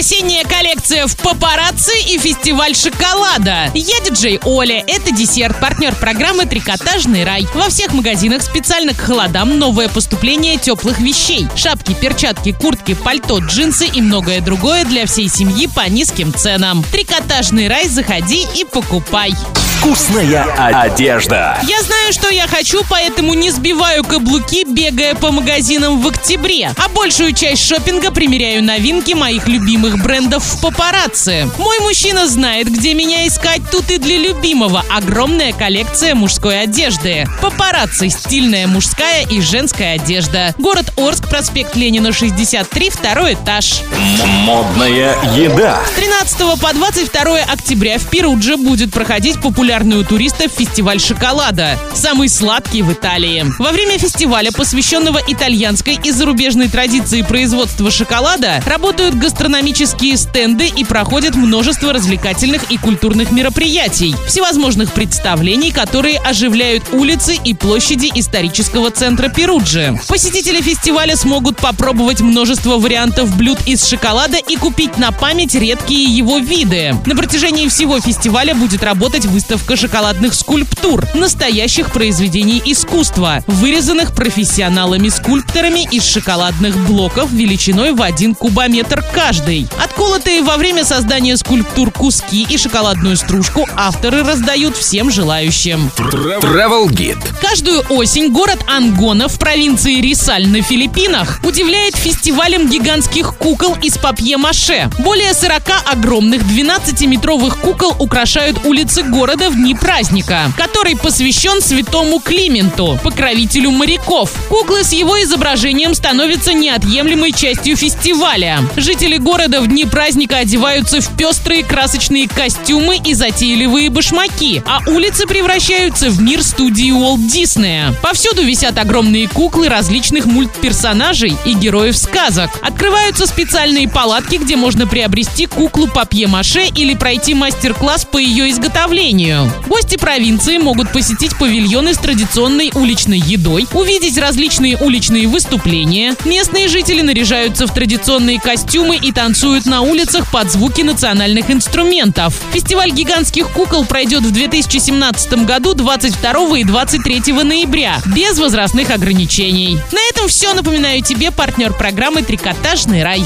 Осенняя коллекция в папарацци и фестиваль шоколада. Я диджей Оля. Это десерт, партнер программы «Трикотажный рай». Во всех магазинах специально к холодам новое поступление теплых вещей. Шапки, перчатки, куртки, пальто, джинсы и многое другое для всей семьи по низким ценам. «Трикотажный рай» заходи и покупай. Вкусная одежда. Я знаю, что я хочу, поэтому не сбиваю каблуки, бегая по магазинам в октябре. А большую часть шопинга примеряю новинки моих любимых брендов в папарацци. Мой мужчина знает, где меня искать. Тут и для любимого огромная коллекция мужской одежды. Папарацци – стильная мужская и женская одежда. Город Орск, проспект Ленина, 63, второй этаж. Модная еда. 13 15 по 22 октября в Перудже будет проходить популярный у туристов фестиваль шоколада, самый сладкий в Италии. Во время фестиваля, посвященного итальянской и зарубежной традиции производства шоколада, работают гастрономические стенды и проходят множество развлекательных и культурных мероприятий, всевозможных представлений, которые оживляют улицы и площади исторического центра Перуджи. Посетители фестиваля смогут попробовать множество вариантов блюд из шоколада и купить на память редкие его виды. На протяжении всего фестиваля будет работать выставка шоколадных скульптур, настоящих произведений искусства, вырезанных профессионалами-скульпторами из шоколадных блоков величиной в один кубометр каждый. Отколотые во время создания скульптур куски и шоколадную стружку авторы раздают всем желающим. Travel Guide. Каждую осень город Ангона в провинции Рисаль на Филиппинах удивляет фестивалем гигантских кукол из папье-маше. Более 40 огромных 12-метровых кукол украшают улицы города в дни праздника, который посвящен святому Клименту, покровителю моряков. Куклы с его изображением становятся неотъемлемой частью фестиваля. Жители города в дни праздника одеваются в пестрые красочные костюмы и затейливые башмаки, а улицы превращаются в мир студии Уолт Диснея. Повсюду висят огромные куклы различных мультперсонажей и героев сказок. Открываются специальные палатки, где можно приобрести куклу папье-маше или пройти мастер-класс по ее изготовлению. Гости провинции могут посетить павильоны с традиционной уличной едой, увидеть различные уличные выступления. Местные жители наряжаются в традиционные костюмы и танцуют на улицах под звуки национальных инструментов. Фестиваль гигантских кукол пройдет в 2017 году 22 и 23 ноября, без возрастных ограничений. На этом все. Напоминаю тебе партнер программы «Трикотажный рай».